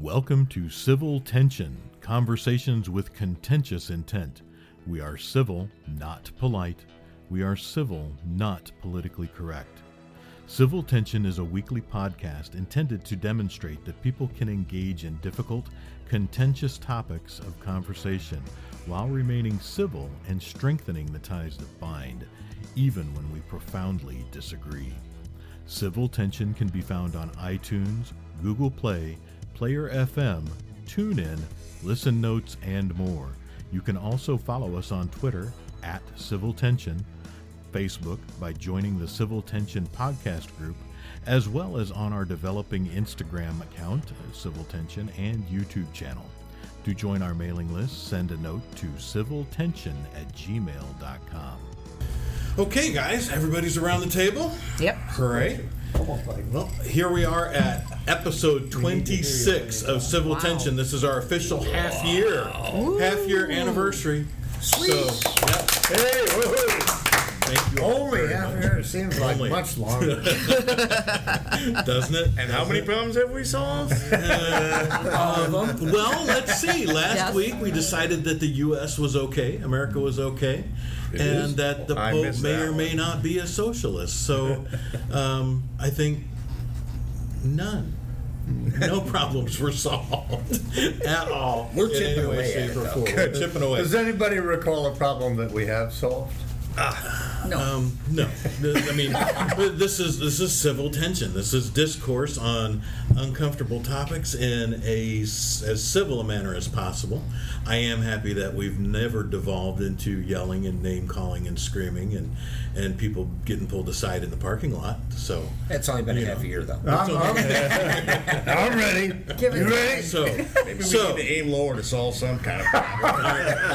Welcome to Civil Tension Conversations with Contentious Intent. We are civil, not polite. We are civil, not politically correct. Civil Tension is a weekly podcast intended to demonstrate that people can engage in difficult, contentious topics of conversation while remaining civil and strengthening the ties that bind, even when we profoundly disagree. Civil Tension can be found on iTunes, Google Play, Player FM, TuneIn, Listen Notes, and more. You can also follow us on Twitter at Civil Tension, Facebook by joining the Civil Tension podcast group, as well as on our developing Instagram account, Civil Tension, and YouTube channel. To join our mailing list, send a note to civiltension at gmail.com. Okay, guys, everybody's around the table. Yep. Hooray. Well, here we are at episode 26 of Civil Tension. This is our official half year, half year anniversary. So, yep. Hey, woohoo! Thank you all Only very half much. an hour seems like Only. much longer. doesn't it? And how many problems have we solved? Uh, um, well, let's see. Last Yes. week we decided that the U.S. was okay, America was okay, and is. that the I Pope missed may that or may one. not be a socialist. So, um, I think none. No problems were solved at all. We're in chipping any way, away shape, at or it, form. We're chipping away. Does anybody recall a problem that we have solved? Um, no, I mean, this is this is civil tension. This is discourse on uncomfortable topics in a s- as civil a manner as possible. I am happy that we've never devolved into yelling and name calling and screaming and and people getting pulled aside in the parking lot. So, It's only been a half know. a year though. I'm, I'm, I'm ready. Give it You ready? so, Maybe we need to aim lower to solve some kind of problem.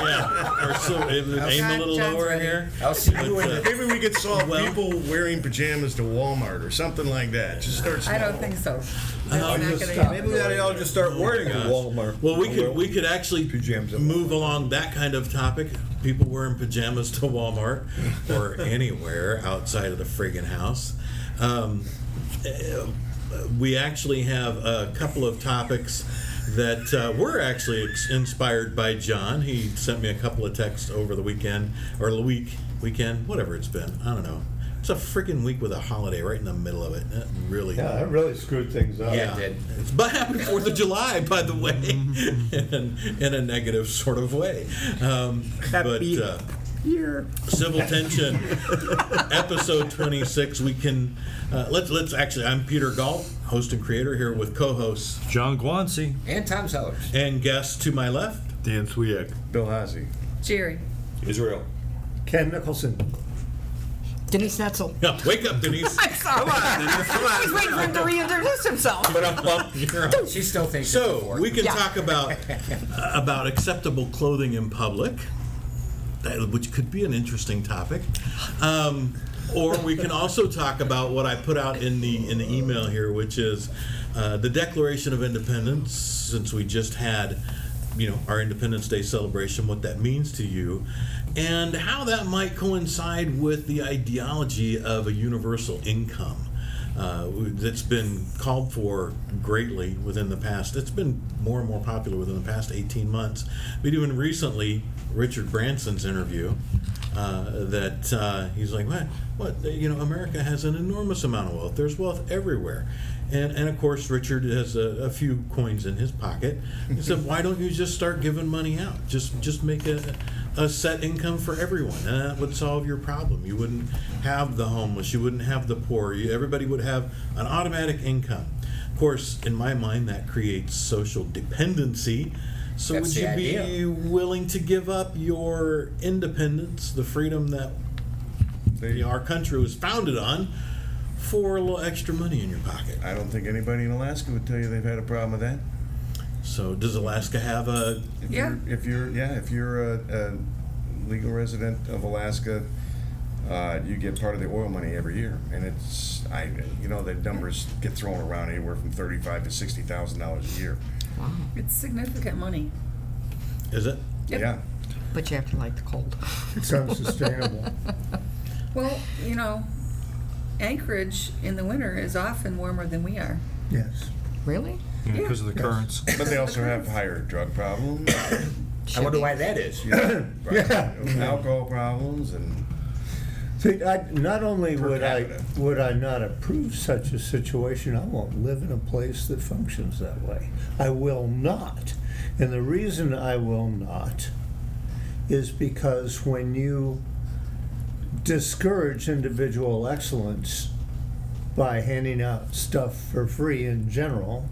yeah, or so aim a little John's lower ready. here. I'll see you in Maybe we could solve Well- people wearing pajamas to Walmart or something like that. Just start small. I don't think so. That's Um, not just gonna stop. happen. Maybe they all just start wearing gosh. a Walmart. Well, we could we could actually Pajamas move along that kind of topic. People wearing pajamas to Walmart or anywhere outside of the friggin' house. Um, uh, we actually have a couple of topics that uh, were actually inspired by John. He sent me a couple of texts over the weekend or the week weekend, whatever it's been. I don't know. It's a freaking week with a holiday right in the middle of it. That really. Yeah, that really screwed things up. Yeah, did. It's but happy Fourth of July, by the way, in, in a negative sort of way. Um, but uh, civil tension, episode twenty six. We can uh, let's let's actually. I'm Peter Galt, host and creator, here with co-hosts John Guancy. And Tom Sellers. and guests to my left. Dan Swiak. Bill Hazy. Jerry. Israel. Ken Nicholson. Denise Netzel. Yeah, wake up, Denise. I'm sorry. He's waiting for him to reintroduce himself. You're on. She still thinks it's So before. we can Yeah. talk about uh, about acceptable clothing in public, that, which could be an interesting topic, um, or we can also talk about what I put out in the in the email here, which is uh, the Declaration of Independence. Since we just had, you know, our Independence Day celebration, what that means to you, and how that might coincide with the ideology of a universal income uh, that's been called for greatly within the past. It's been more and more popular within the past 18 months. But even recently, Richard Branson's interview, uh, that uh, he's like, what, what, you know, America has an enormous amount of wealth. There's wealth everywhere. And, and of course, Richard has a, a few coins in his pocket. He said, "Why don't you just start giving money out? Just just make a, a set income for everyone, and that would solve your problem. You wouldn't have the homeless, you wouldn't have the poor. You, everybody would have an automatic income. Of course, in my mind, that creates social dependency. So That's would you the be willing to give up your independence, the freedom that our country was founded on, for a little extra money in your pocket? I don't think anybody in Alaska would tell you they've had a problem with that. So does Alaska have a? If Yeah. You're, if you're, yeah, if you're a, a legal resident of Alaska, uh, you get part of the oil money every year, and it's, I, you know, the numbers get thrown around anywhere from thirty-five to sixty thousand dollars a year. Wow, it's significant money. Is it? Yep. Yeah. But you have to like the cold. It's unsustainable. Well, you know, Anchorage in the winter is often warmer than we are. yes. Really? because of the currents. But they also have higher drug problems, I wonder why that is. you know, right, alcohol problems, and See, I, not only Per would I, capita. would I not approve such a situation, I won't live in a place that functions that way. I will not. And the reason I will not is because when you discourage individual excellence by handing out stuff for free in general,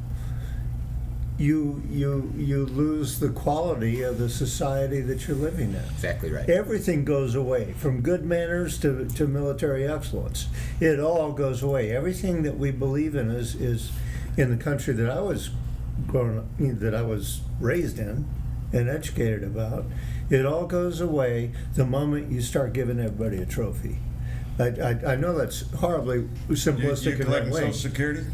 you, you, you lose the quality of the society that you're living in. Exactly right. Everything goes away, from good manners to, to military excellence. It all goes away. Everything that we believe in is, is in the country that I was growing that I was raised in and educated about. It all goes away the moment you start giving everybody a trophy. I, I, I know that's horribly you, you simplistic in that collecting way. Social Security.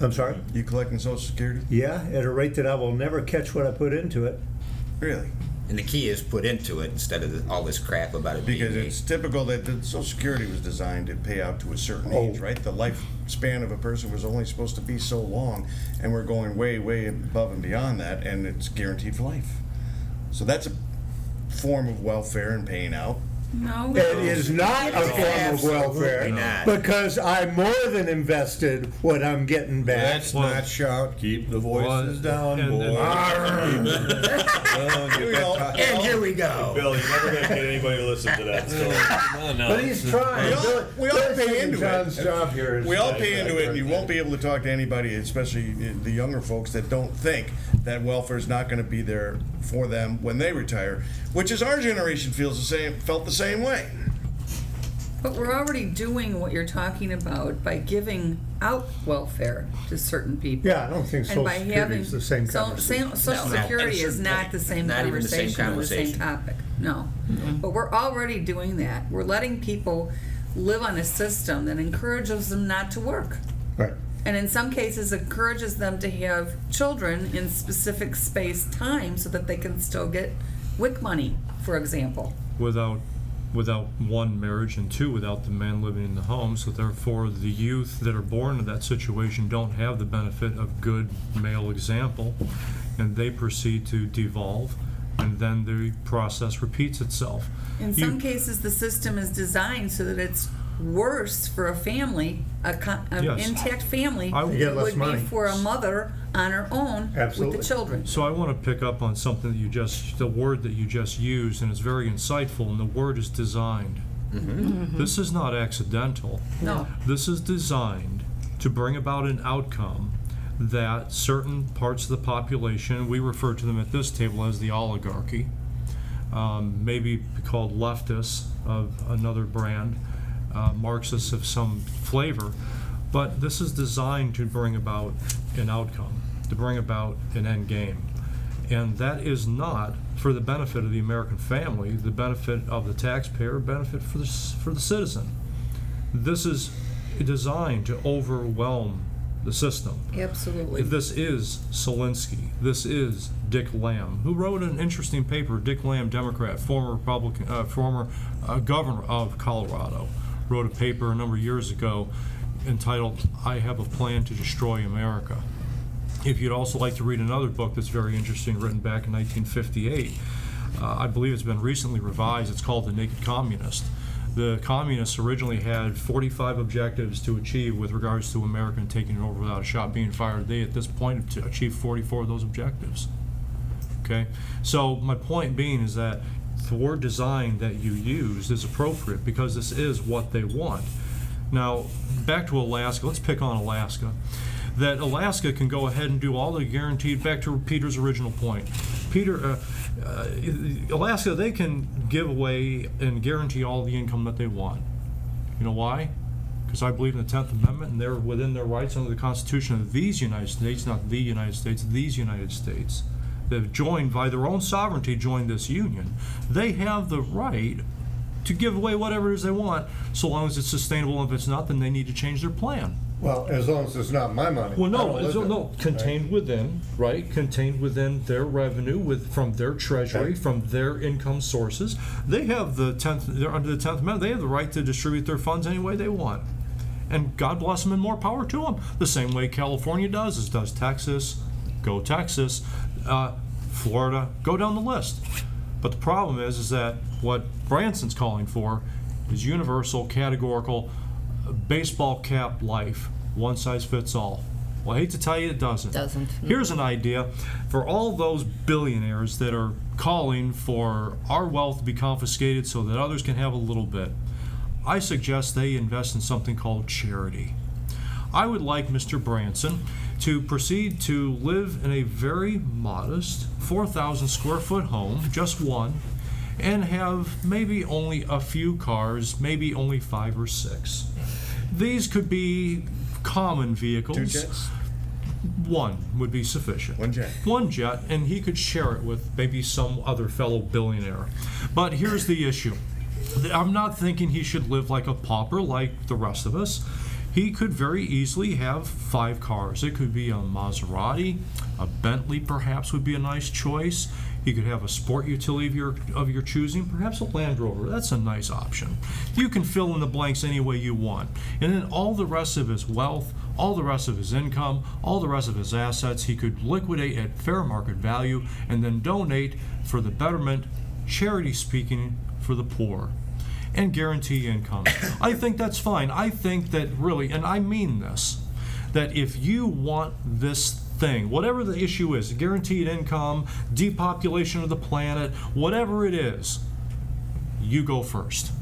I'm sorry? You collecting Social Security? Yeah, at a rate that I will never catch what I put into it. Really? And the key is put into it instead of the, all this crap about it Because being it's typical that the Social Security was designed to pay out to a certain Oh. age, right? The lifespan of a person was only supposed to be so long, and we're going way, way above and beyond that, and it's guaranteed for life. So that's a form of welfare and paying out. No. It is not a form of Absolutely welfare not. because I more than invested what I'm getting back. Let's not shout. Keep the voices Well, down, and- and- boys. We all- And here we go. Bill, you're never gonna get anybody to listen to that story. But he's trying. We all- Billy- we all Billy's pay taking into it. John's job here. is- We all pay into it, and you won't be able to talk to anybody, especially the younger folks that don't think that welfare is not going to be there for them when they retire, which is our generation feels the same, felt the same way. But we're already doing what you're talking about by giving out welfare to certain people. Yeah, I don't think And Social by Security having is the same so- conversation. same- Social No, no, Security at a is certain not point. the same Not even the same conversation or the same topic. No. Mm-hmm. But we're already doing that. We're letting people live on a system that encourages them not to work. Right. And in some cases encourages them to have children in specific space time so that they can still get WIC money, for example. without without one marriage and two without the man living in the home. So therefore the youth that are born in that situation don't have the benefit of good male example and they proceed to devolve and then the process repeats itself. In You- some cases, the system is designed so that it's worse for a family, a co- an Yes. intact family, I- than You get it less would money. be for a mother on her own Absolutely. with the children. So I want to pick up on something that you just, the word that you just used, and it's very insightful, and the word is designed. This is not accidental. No. This is designed to bring about an outcome that certain parts of the population, we refer to them at this table as the oligarchy, um, maybe called leftists of another brand, uh, Marxists of some flavor, but this is designed to bring about an outcome, to bring about an end game. And that is not for the benefit of the American family, the benefit of the taxpayer, benefit for the, for the citizen. This is designed to overwhelm the system. Absolutely. This is Saul Alinsky. This is Dick Lamm, who wrote an interesting paper. Dick Lamm, Democrat, former Republican, uh, former uh, governor of Colorado, wrote a paper a number of years ago entitled "I Have a Plan to Destroy America." If you'd also like to read another book that's very interesting, written back in 1958, uh, I believe it's been recently revised. It's called The Naked Communist. The communists originally had 45 objectives to achieve with regards to America taking it over without a shot being fired. They, at this point, achieved 44 of those objectives. Okay? So, my point being is that word design that you use is appropriate because this is what they want. Now, back to Alaska. Let's pick on Alaska. That Alaska can go ahead and do all the guaranteed. Back to Peter's original point. Peter, uh, uh, Alaska, they can give away and guarantee all the income that they want. You know why? Because I believe in the Tenth Amendment, and they're within their rights under the Constitution of these United States, not the United States, these United States. They've joined by their own sovereignty, joined this union. They have the right to give away whatever it is they want, so long as it's sustainable. If it's not, then they need to change their plan. Well, as long as it's not my money. Well, no, no, contained within, right? Contained within their revenue, with from their treasury, Okay. from their income sources. They have the tenth. They're under the tenth amendment. They have the right to distribute their funds any way they want. and God bless them and more power to them. The same way California does, as does Texas. Go Texas. Uh, Florida. Go down the list. But the problem is, is that what Branson's calling for is universal, categorical, baseball cap life, one size fits all. Well, I hate to tell you, it doesn't. Doesn't. Here's an idea for all those billionaires that are calling for our wealth to be confiscated so that others can have a little bit. I suggest they invest in something called charity. I would like Mr. Branson to proceed to live in a very modest 4,000 square foot home, just one, and have maybe only a few cars, maybe only five or six. These could be common vehicles. Two jets? One would be sufficient. One jet. One jet, and he could share it with maybe some other fellow billionaire. But here's the issue I'm not thinking he should live like a pauper like the rest of us. He could very easily have five cars. It could be a Maserati, a Bentley perhaps would be a nice choice. He could have a sport utility of your of your choosing, perhaps a Land Rover. That's a nice option. You can fill in the blanks any way you want. And then all the rest of his wealth, all the rest of his income, all the rest of his assets, he could liquidate at fair market value and then donate for the betterment, charity speaking, for the poor and guarantee income. I think that's fine. I think that really, and I mean this, that if you want this thing, whatever the issue is, guaranteed income, depopulation of the planet, whatever it is, you go first.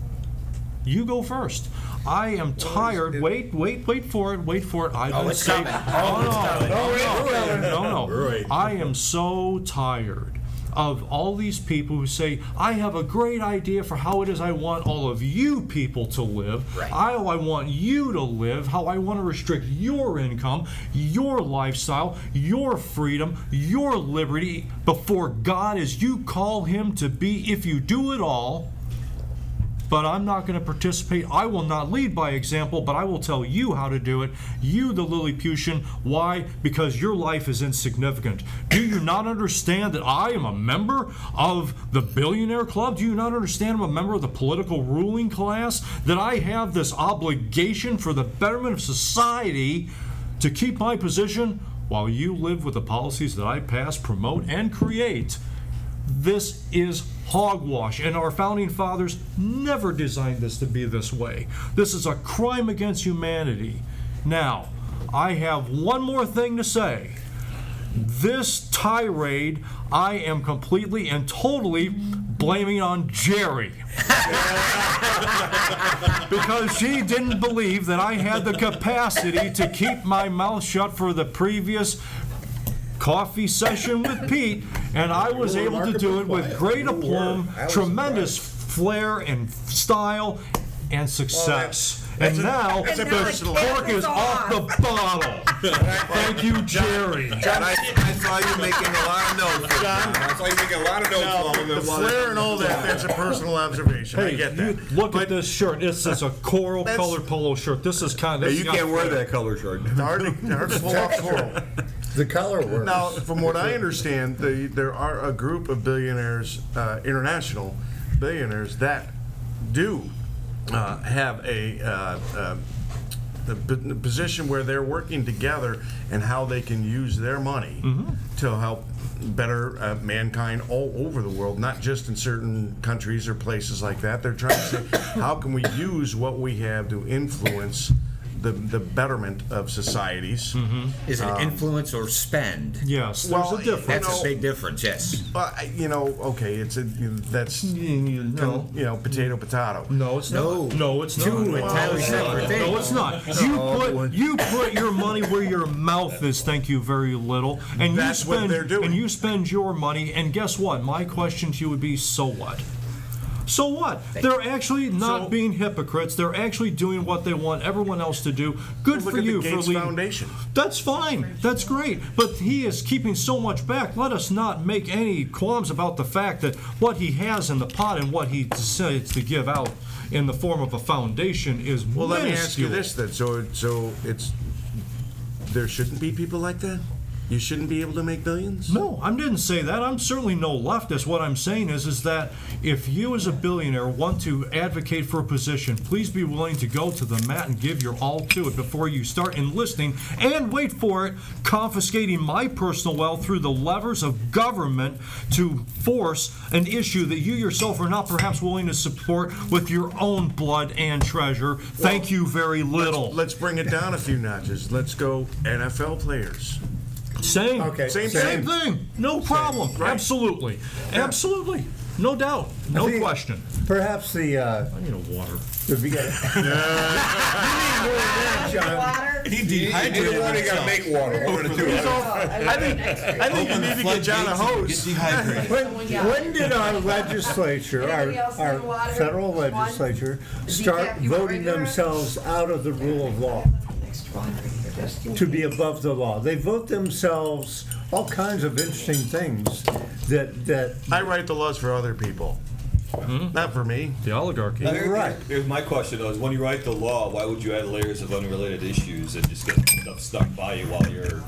You go first. I am tired. Wait, wait, wait for it. Wait for it. I Oh, didn't it's say. coming. Oh, no, no, no, no, no. Right. I am so tired of all these people who say, I have a great idea for how it is I want all of you people to live, Right. how I want you to live, how I want to restrict your income, your lifestyle, your freedom, your liberty before God as you call Him to be if you do it all but I'm not going to participate. I will not lead by example, but I will tell you how to do it. You, the Lilliputian. Why? Because your life is insignificant. Do you not understand that I am a member of the billionaire club? Do you not understand I'm a member of the political ruling class? That I have this obligation for the betterment of society to keep my position while you live with the policies that I pass, promote, and create? This is hogwash, and our founding fathers never designed this to be this way. This is a crime against humanity. Now, I have one more thing to say. This tirade, I am completely and totally blaming on Jerry. because she didn't believe that I had the capacity to keep my mouth shut for the previous coffee session with Pete, and I was able to do it with great aplomb, I was tremendous flair and style, and success. that's and a- now that's a the cork is off the bottle. Thank you, Jerry. John, I, I saw you making a lot of notes. for John. I saw you making a lot of notes. while we The were- flair and all that, that's a personal observation. I Hey, get you that. look at this shirt. This is a coral That's- colored polo shirt. This is kind of. Hey, you can't wear that color shirt. It's hard to, it's hard to pull off coral. The color works. Now, from what I understand, the, there are a group of billionaires, uh, international billionaires, that do uh, have a, uh, uh, a p- position where they're working together and how they can use their money to help better uh, mankind all over the world, not just in certain countries or places like that. They're trying to say, how can we use what we have to influence the, the betterment of societies? Is it influence or spend? Yes, there's Well, a difference. That's a big difference, yes. Uh, you know, okay, it's a you know, that's you know potato potato. No, it's No. not. No, it's Two not. entirely separate things. No, it's not. You put you put your money where your mouth is. Thank you very little, and That's you what spend they're doing. and you spend your money. And guess what? My question to you would be: So what? So what? They're actually not So- being hypocrites. They're actually doing what they want everyone else to do. Good Look for you the for Gates leading. Foundation. That's fine. That's great. But he is keeping so much back. Let us not make any qualms about the fact that what he has in the pot and what he decides to give out in the form of a foundation is Well, let me ask you minuscule. this then. So, so it's there shouldn't be people like that. You shouldn't be able to make billions? No, I didn't say that. I'm certainly no leftist. What I'm saying is, is that if you as a billionaire want to advocate for a position, please be willing to go to the mat and give your all to it before you start enlisting and wait for it, confiscating my personal wealth through the levers of government to force an issue that you yourself are not perhaps willing to support with your own blood and treasure. Thank you very little. Let's bring it down a few notches. Let's go NFL players. Same. Okay, Same Same same. thing. No problem. Right. Absolutely. Absolutely. No doubt. No think- question. Perhaps the, uh, I need a water. the beginning. John. He Either one, you gotta make water. One of the two. I think, I think you need to get John a hose. dehydrated. When, when did our legislature, our, Anybody else need our federal legislature, start cap- you want voting themselves out of the rule of law? To be above the law. They vote themselves all kinds of interesting things that, that, I write the laws for other people, hmm? not for me. The oligarchy. Now, here- Right. Here's my question though: Is when you write the law, why would you add layers of unrelated issues and just get stuff stuck by you while you're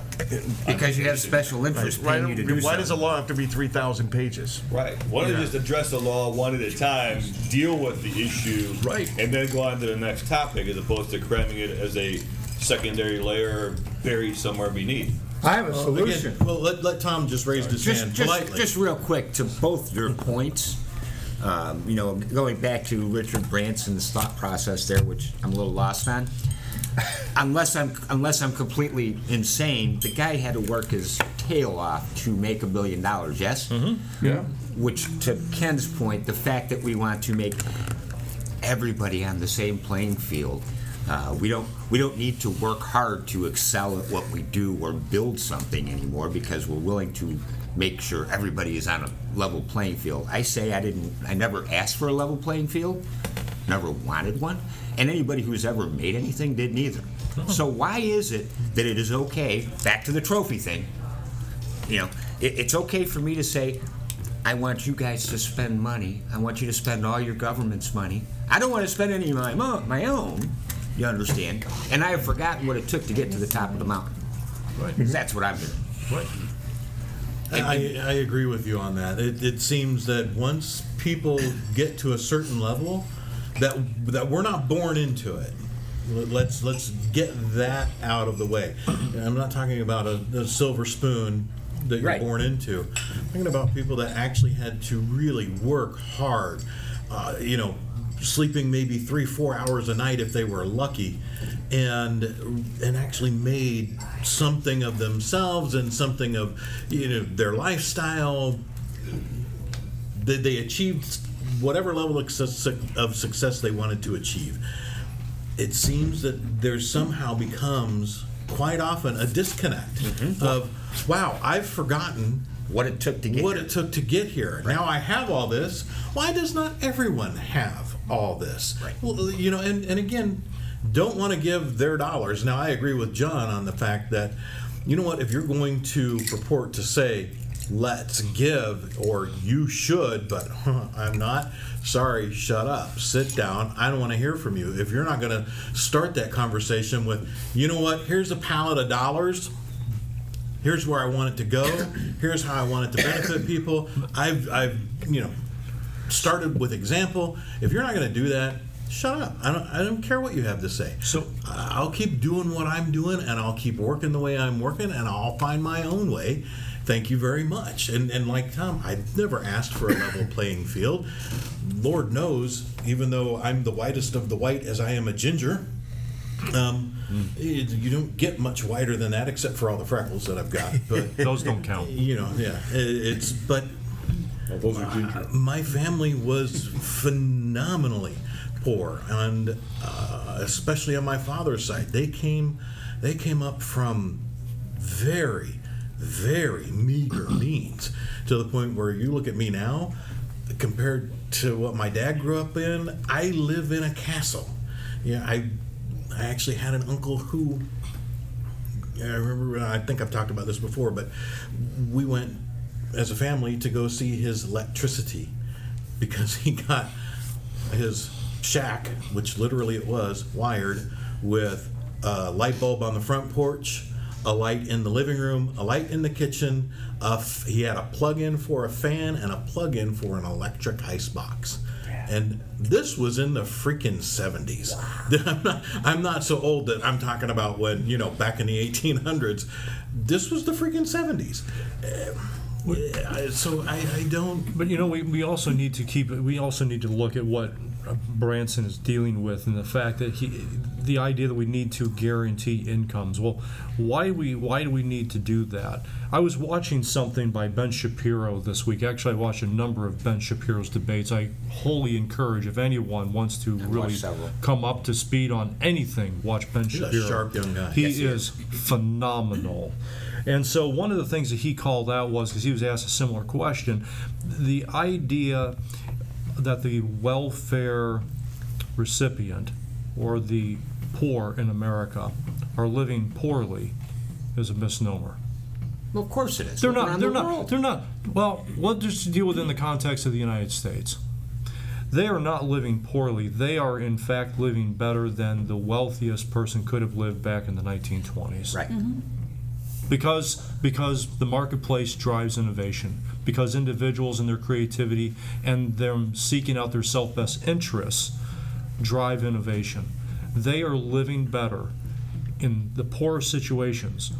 Because you have special interests Why, paying you to do why does a something. law have to be 3,000 pages? right? Why don't you just address the law one at a time, deal with the issue, Right. and then go on to the next topic, as opposed to cramming it as a secondary layer buried somewhere beneath. I have a solution. Again, well, let, let Tom just raise his Just, hand just, politely. just real quick to both your points. Um, you know, going back to Richard Branson's thought process there, which I'm a little lost on. Unless I'm unless I'm completely insane, the guy had to work his tail off to make a billion dollars. Yes. Mm-hmm. Yeah. Which, to Ken's point, the fact that we want to make everybody on the same playing field. Uh, we don't we don't need to work hard to excel at what we do or build something anymore because we're willing to make sure everybody is on a level playing field. I say I didn't I never asked for a level playing field, never wanted one, and anybody who's ever made anything didn't either. Uh-huh. So why is it that it is okay? Back to the trophy thing. You know, it, it's okay for me to say, I want you guys to spend money. I want you to spend all your government's money. I don't want to spend any of my, my own, you understand? And I have forgotten what it took to get to the top of the mountain. Right. That's what I'm doing. Right. I, I agree with you on that. It, it seems that once people get to a certain level, that that we're not born into it. Let's let's get that out of the way. I'm not talking about a, a silver spoon that you're Right. born into. I'm thinking about people that actually had to really work hard. Uh, you know, sleeping maybe three, four hours a night if they were lucky, and and actually made something of themselves and something of you know their lifestyle. They, they achieved whatever level of success, they wanted to achieve. It seems that there somehow becomes quite often a disconnect mm-hmm. of wow, I've forgotten What it took to get what here. it took to get here. Now I have all this. Why does not everyone have all this? Right. Well, you know, and, and again, don't want to give their dollars. Now I agree with John on the fact that, you know what, if you're going to purport to say, let's give, or you should, but huh, I'm not, sorry, shut up, sit down, I don't want to hear from you. If you're not going to start that conversation with, you know what, here's a pallet of dollars, here's where I want it to go. Here's how I want it to benefit people. I've, I've, you know, started with example. If you're not going to do that, shut up. I don't, I don't care what you have to say. So- I'll keep doing what I'm doing, and I'll keep working the way I'm working, and I'll find my own way. Thank you very much. And and like Tom, I've never asked for a level playing field. Lord knows, even though I'm the whitest of the white, as I am a ginger. Um, it- you don't get much whiter than that, except for all the freckles that I've got. But Those don't count. you know, yeah, it- it's but Those are ginger. my family was phenomenally poor, and uh, especially on my father's side, they came they came up from very very meager means to the point where you look at me now compared to what my dad grew up in i live in a castle yeah i i actually had an uncle who I remember, I think I've talked about this before, but we went as a family to go see his electricity because he got his shack, which literally it was, wired with a light bulb on the front porch, a light in the living room, a light in the kitchen. A f- he had a plug-in for a fan and a plug-in for an electric ice box. And this was in the freaking 70s. I'm not, I'm not so old that I'm talking about when, you know, back in the 1800s. This was the freaking 70s. Uh, so I, I don't. But you know, we, we also need to keep we also need to look at what Branson is dealing with and the fact that he the idea that we need to guarantee incomes. Well, why do we why do we need to do that? I was watching something by Ben Shapiro this week. Actually, I watched a number of Ben Shapiro's debates. I wholly encourage if anyone wants to really come up to speed on anything, watch Ben a Shapiro. sharp young guy. He Yes, he is phenomenal. And so one of the things that he called out was because he was asked a similar question, the idea that the welfare recipient or the poor in America are living poorly is a misnomer. Well, of course it is. They're Look not. They're the not. world. They're not. Well, we'll just deal within the context of the United States. They are not living poorly. They are, in fact, living better than the wealthiest person could have lived back in the 1920s Right. Mm-hmm. Because because the marketplace drives innovation because individuals and their creativity and them seeking out their self best interests drive innovation they are living better in the poor situations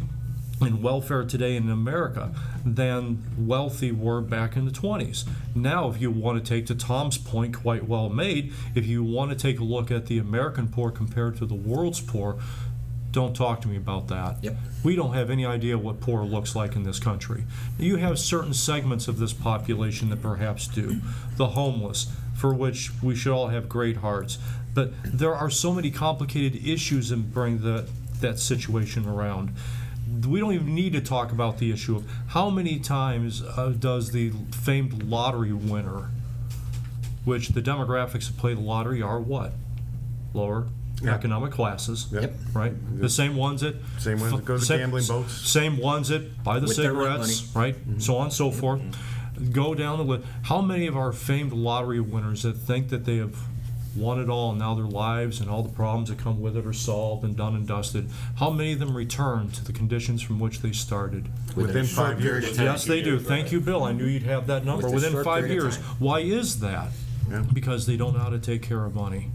in welfare today in America than wealthy were back in the 20s. Now, if you want to take to Tom's point, quite well made, if you want to take a look at the American poor compared to the world's poor, don't talk to me about that. Yep. We don't have any idea what poor looks like in this country. You have certain segments of this population that perhaps do. The homeless, for which we should all have great hearts. But there are so many complicated issues that bring the, that situation around. We don't even need to talk about the issue of how many times uh, does the famed lottery winner, which the demographics that play the lottery are what? Lower Yeah. economic classes Yep. right? The same ones that Same ones that go to same- gambling boats. Same ones that buy the With their rent cigarettes, right? Mm-hmm. So on and so mm-hmm. forth. Go down the list. How many of our famed lottery winners that think that they have won it all and now their lives and all the problems that come with it are solved and done and dusted? How many of them return to the conditions from which they started? Within five years. Yes, they do. Thank you, Bill. I knew you'd have that number With a within short five period of years. time. Why is that? Yeah. Because they don't know how to take care of money.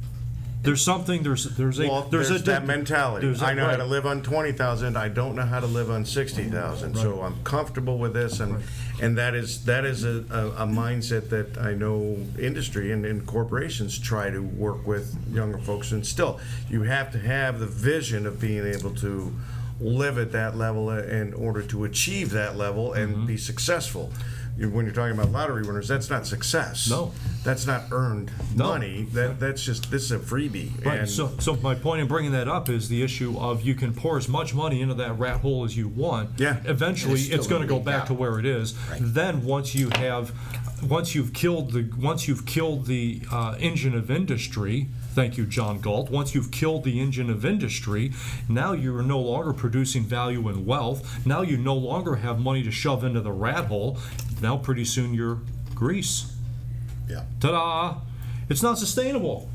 There's something. There's there's a Well, there's, a that mentality. there's a- I know how to live on twenty thousand. I don't know how to live on sixty thousand. So I'm comfortable with this, and and that is that is a, a, a mindset that I know industry and, and corporations try to work with younger folks. And still, you have to have the vision of being able to live at that level in order to achieve that level and Mm-hmm. be successful. You- When you're talking about lottery winners, that's not success. No. that's not earned No. money. That that's just this is a freebie. Right. And- So, so my point in bringing that up is the issue of you can pour as much money into that rat hole as you want. Yeah. Eventually, And it's it's, still going to gonna go leak back to where it is. Right. Then once you have, once you've killed the, once you've killed the uh, engine of industry. Thank you, John Galt. Once you've killed the engine of industry, now you are no longer producing value and wealth. Now you no longer have money to shove into the rat hole. Now pretty soon you're grease. Yeah. Ta-da! It's not sustainable.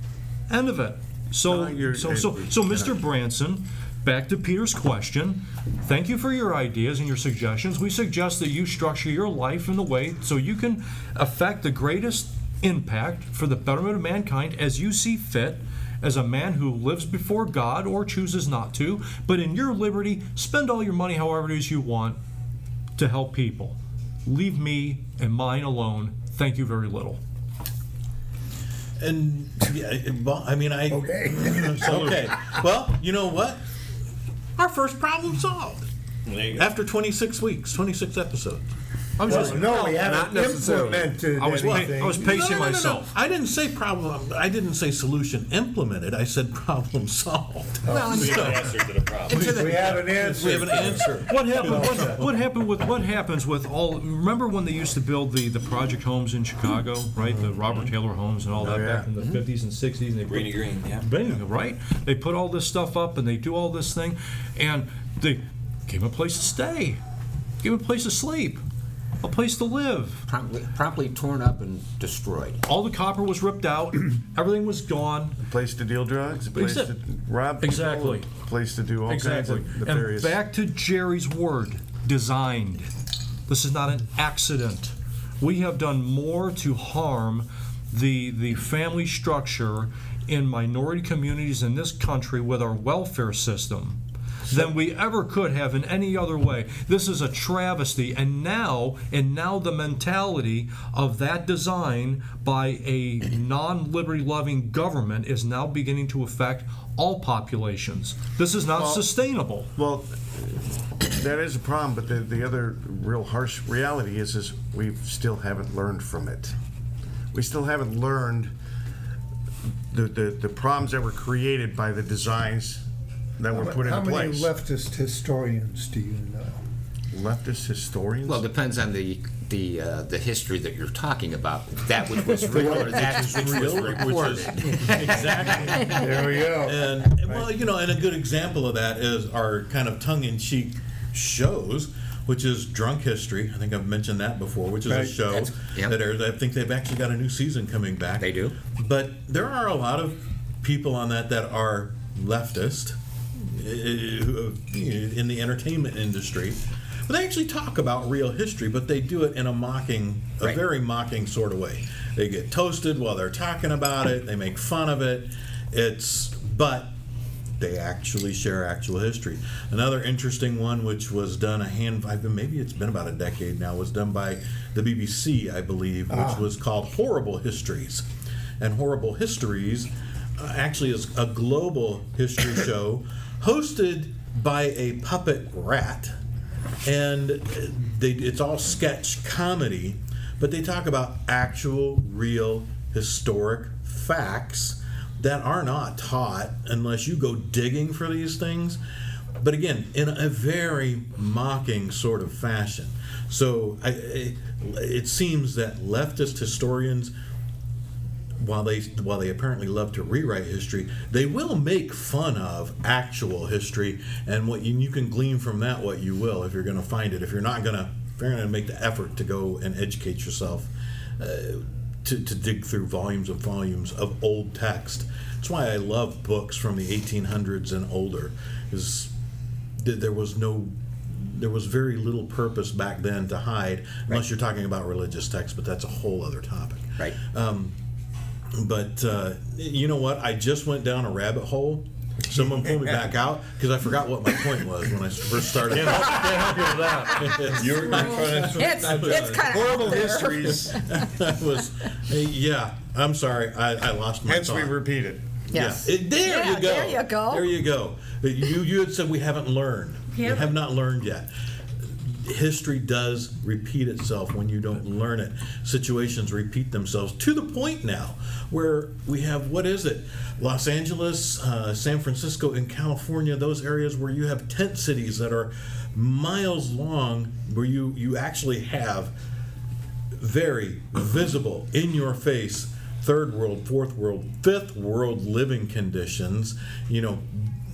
End of it. So, No, so, so, so, Mr. Branson, back to Peter's question. Thank you for your ideas and your suggestions. We suggest that you structure your life in a way so you can affect the greatest impact for the betterment of mankind as you see fit. As a man who lives before God or chooses not to, but in your liberty, spend all your money however it is you want to help people. Leave me and mine alone. Thank you very little. And yeah, well, I mean, I Okay. okay. Well, you know what? Our first problem solved There you go. after 26 weeks, 26 episodes. I was Well, just no, we haven't necessarily. implemented I was pa- anything. I was pacing myself. I didn't say problem. I didn't say solution implemented. I said problem solved. Well, and We have an answer to the problem. to the- We have an answer. we have an answer. What happened? What, what happened with what happens with all? Remember when they used to build the the project homes in Chicago, right? The Robert Taylor homes and all that yeah. back in the fifties and sixties. And they Greeny put, green, yeah. Bingo, right? They put all this stuff up and they do all this thing, and they give 'em a place to stay, give 'em a place to sleep. A place to live. Promptly, promptly torn up and destroyed. All the copper was ripped out, everything was gone. A place to deal drugs, a place to rob people, Exactly. a place to do all Exactly. kinds of And nefarious. back to Jerry's word, designed. This is not an accident. We have done more to harm the the family structure in minority communities in this country with our welfare system than we ever could have in any other way. This is a travesty and now and now the mentality of that design by a non-liberty loving government is now beginning to affect all populations. This is not sustainable. Well, that is a problem, but the, the other real harsh reality is, is we still haven't learned from it. We still haven't learned the, the, the problems that were created by the designs that were put How into many place. leftist historians do you know? Leftist historians? Well, it depends on the the uh, the history that you're talking about. That which was real or that which was Real, which reported. is exactly There we go. And, and, well, you know, and a good example of that is our kind of tongue-in-cheek shows, which is Drunk History. I think I've mentioned that before, which is a show That's- yep. that airs. I think they've actually got a new season coming back. They do. But there are a lot of people on that that are leftist who- in the entertainment industry. But they actually talk about real history, but they do it in a mocking, a Right. very mocking sort of way. They get toasted while they're talking about it. They make fun of it. It's but they actually share actual history. Another interesting one, which was done a hand, I've been, maybe it's been about a decade now, was done by the BBC, I believe, which was called Horrible Histories. And Horrible Histories uh, actually is a global history show hosted by a puppet rat. And they, it's all sketch comedy, but they talk about actual, real, historic facts that are not taught unless you go digging for these things. But again, in a very mocking sort of fashion. So I, I, it seems that leftist historians, while they while they apparently love to rewrite history, they will make fun of actual history, and what you, you can glean from that what you will if you're going to find it. If you're not going to, if you're going to make the effort to go and educate yourself. Uh, to, to dig through volumes and volumes of old text. That's why I love books from the 1800s and older. Is there was no, there was very little purpose back then to hide, unless you're talking about religious texts. But that's a whole other topic. Right. Um, but uh, you know what? I just went down a rabbit hole. Someone pulled me back out because I forgot what my point was when I first started. You're, you're trying to. It's, it's kind of Horrible histories, that was, yeah. I'm sorry. I, I lost my hence we thought. repeat it. Yes. Yeah, it- there Yeah, you go. there you go. There you go. You you had said we haven't learned. We have not learned yet. History does repeat itself when you don't learn it. Situations repeat themselves to the point now where we have what is it? Los Angeles, uh, San Francisco, and California. Those areas where you have tent cities that are miles long, where you you actually have very visible, in your face, third world, fourth world, fifth world living conditions. You know,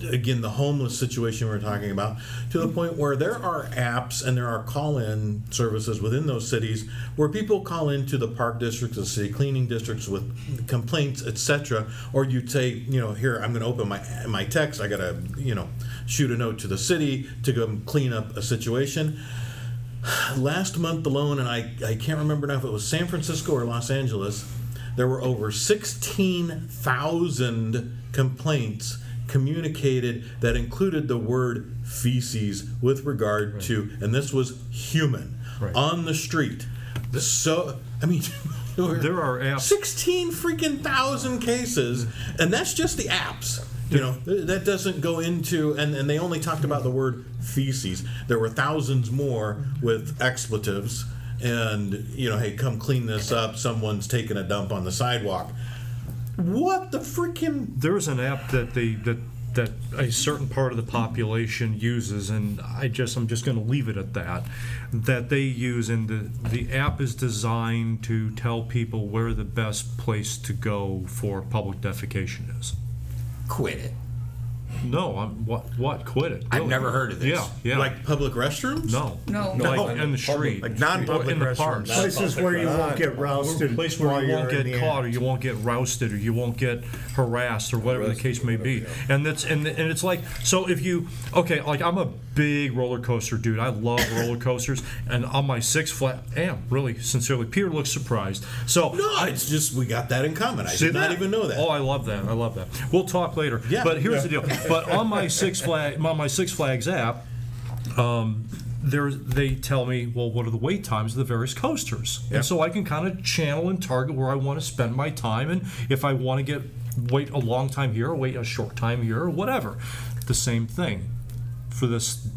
again, the homeless situation we're talking about, to the point where there are apps and there are call in services within those cities where people call into the park districts, the city cleaning districts with complaints, etc. Or you'd say, you know, here, I'm going to open my, my text, I got to, you know, shoot a note to the city to go clean up a situation last month alone, and I, I can't remember now if it was San Francisco or Los Angeles, there were over 16,000 complaints communicated that included the word feces with regard to, and this was human, Right. on the street. So, I mean, There are apps. 16 freaking thousand cases, and that's just the apps. You know, that doesn't go into, and, and they only talked about the word feces. There were thousands more with expletives, and, you know, hey, come clean this up. Someone's taking a dump on the sidewalk. What the freaking. There's an app that they that that a certain part of the population uses, and I just I'm just going to leave it at that. That they use, and the the app is designed to tell people where the best place to go for public defecation is. Quit it. No, I'm what? What? Quit it. I've Really. never heard of this. Yeah, yeah. Like public restrooms? no, No. like in the street, Like non-public in the restrooms. parks. Places where you won't get A rousted place where you won't get the caught, or you won't get rousted, or you won't get harassed, or whatever the case may be. And that's and and it's like so if you okay, like I'm a big roller coaster dude. I love roller coasters, and on my Six flat, am really sincerely. Peter looks surprised. So No, it's just we got that in common. I See did not that? even know that. Oh, I love that. I love that. We'll talk later. Yeah. But here's the deal. But on my Six Flag, on my Six Flags app, um, there they tell me, well, what are the wait times of the various coasters, and so I can kind of channel and target where I want to spend my time, and if I want to get wait a long time here, or wait a short time here, or whatever. The same thing for this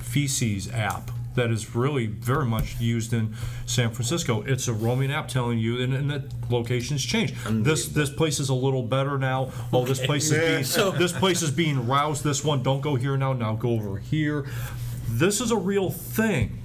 feces app that is really very much used in San Francisco. It's a roaming app telling you, and, and that locations change. This this place is a little better now. Oh, this place is being So- this place is being roused. This one, don't go here now. Now go over here. This is a real thing.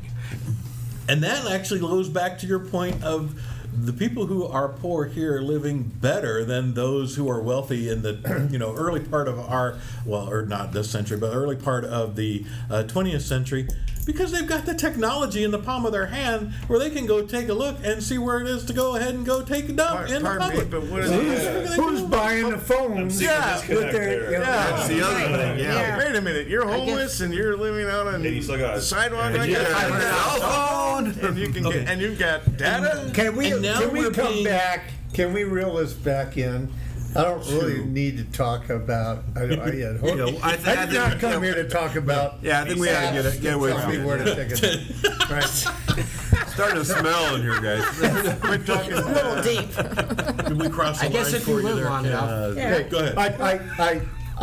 And that actually goes back to your point of the people who are poor here are living better than those who are wealthy in the you know early part of our well or not this century but early part of the uh, 20th century because they've got the technology in the palm of their hand where they can go take a look and see where it is to go ahead and go take a dump Pardon in the pardon me, public. but what is Who's, it? who's buying the phones? Yeah. with their, you know, That's the other thing. Yeah. Yeah. Wait a minute. You're homeless and you're living out on And you the sidewalk and like you that. a cell phone, and you can get and you've got data. Can we, can we come being- back? Can we reel this back in? I don't really need to talk about. I, I, yeah, know, I th- I I did not come here to talk about. Yeah, I think we ought to get it- get away Tell from me it. where to take it. Right. Starting to smell in here, guys. We're talking. A little deep. Did we cross the I guess line if you for you live there? long enough. Uh, yeah. Go ahead. I, I, I,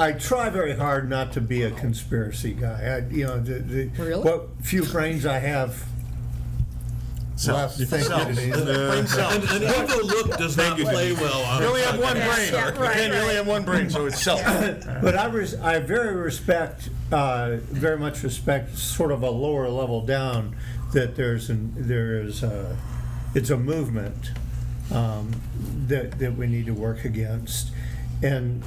I try very hard not to be a conspiracy guy. I, you know, the, the, Really? what few brains I have left thinking An, an evil look does not play well on You only have one brain. Yeah, right, Ken, you only have one brain, so it's self. But I, res- I very respect, uh, very much respect, sort of a lower level down, that there's an there is a, it's a movement um, that that we need to work against, and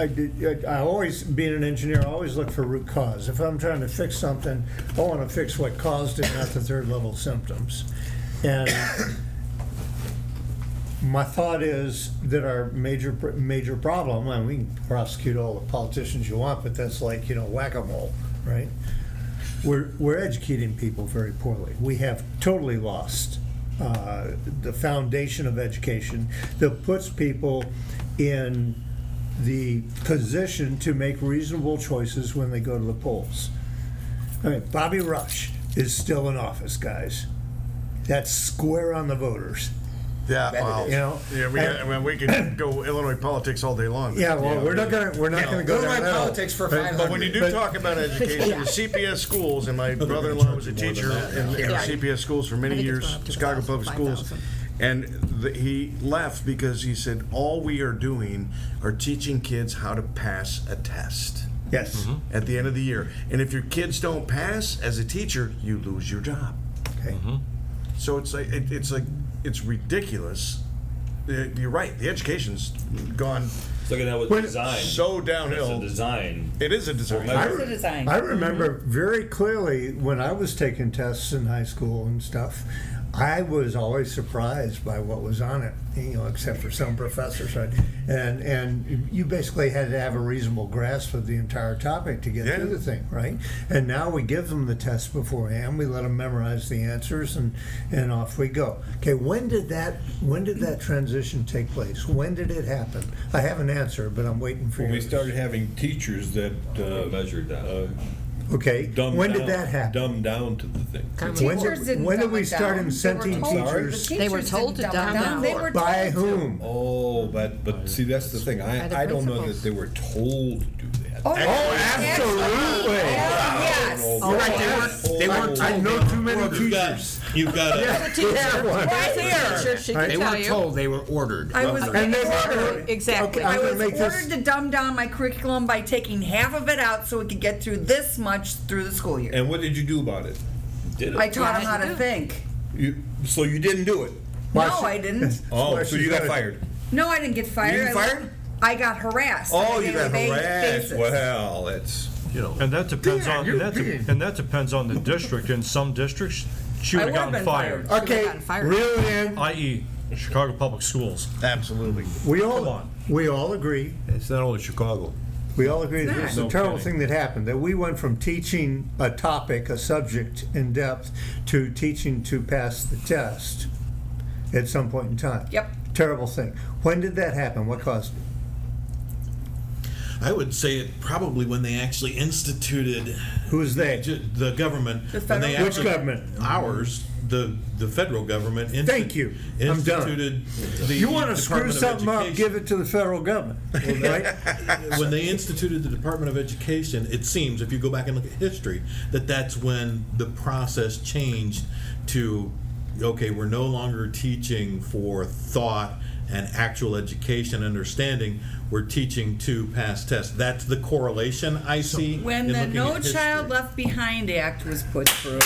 I did. I always, being an engineer, I always look for root cause. If I'm trying to fix something, I want to fix what caused it, not the third level symptoms, and my thought is that our major major problem, and we can prosecute all the politicians you want, but that's like you know whack-a-mole, right? We're we're educating people very poorly. We have totally lost uh, the foundation of education that puts people in the position to make reasonable choices when they go to the polls. I mean, Bobby Rush is still in office, guys. That's square on the voters. Yeah, wow. You know? Yeah, we, I mean, we could go Illinois politics all day long. Yeah, well, we're not gonna, we're not gonna go down that. politics for But- But when you do But- talk about education, the CPS schools, and my brother-in-law was a teacher in, in CPS schools for many I think it's years, gone up to Chicago about Public Schools. 5,000. And the, he left because he said, all we are doing are teaching kids how to pass a test Yes. Mm-hmm. at the end of the year. And if your kids don't pass, as a teacher, you lose your job. Okay. Mm-hmm. So it's like, it, it's like, it's ridiculous. Uh, You're right, the education's gone It's like that with When- design. so It's downhill. a design. It is a design. Well, It's a design. I remember mm-hmm. very clearly when I was taking tests in high school and stuff. I was always surprised by what was on it, you know, except for some professors, right? And and you basically had to have a reasonable grasp of the entire topic to get Yeah. through the thing, right? And now we give them the test beforehand. We let them memorize the answers, and and off we go. Okay, when did that when did that transition take place? When did it happen? I have an answer, but I'm waiting for When we started having teachers that uh, Measured that. uh, Okay, dumbed when down, did that happen? Dumbed down to the thing. When Teachers did, didn't when did dumb we it start down. incenting They were told- teachers? the They were teachers told didn't to dumb it down. They were By told to. whom? Oh, but, but see, that's the thing. By I, the I don't know that they were told to do that. Oh, absolutely. Oh, yes. All right, they weren't, they weren't, I know too many You've got, teachers. you've got a, Teacher, Right here. Sure, she Right. They tell weren't you. told, they were ordered. I was And they ordered. were- Exactly. Okay, I'm I gonna was make this- ordered to dumb down my curriculum by taking half of it out so we could get through this much through the school year. And what did you do about it? Did it? I taught them how to think. You, so you didn't do it? No, I didn't. Oh, Why so you got fired. No, I didn't get fired. You didn't I- fired? I got harassed. on Oh, a you got daily ba- harassed. basis. Well, it's, you know. And that depends Yeah, on, and that, de- and that depends on the district. In some districts, she I would have would've gotten been fired, fired. Okay, gotten fired. reel it in. i.e. Chicago Public Schools. Absolutely. We Come all, on. we all agree, It's not only Chicago. we all agree that It's this is a not. terrible Okay. thing that happened, that we went from teaching a topic, a subject in depth, to teaching to pass the test at some point in time. Yep. Terrible thing. When did that happen? What caused it? I would say it probably when they actually instituted Who's they? ju- the government. The when they federal Which government? Ours, the the federal government. insti- Thank you. I'm done. Instituted the You want to screw something up, give it to the federal government, right? when they instituted the Department of Education, it seems, if you go back and look at history, that that's when the process changed to, okay, we're no longer teaching for thought and actual education understanding. We're teaching to pass tests. That's the correlation I see. When in the looking No at history. Child Left Behind Act was put through,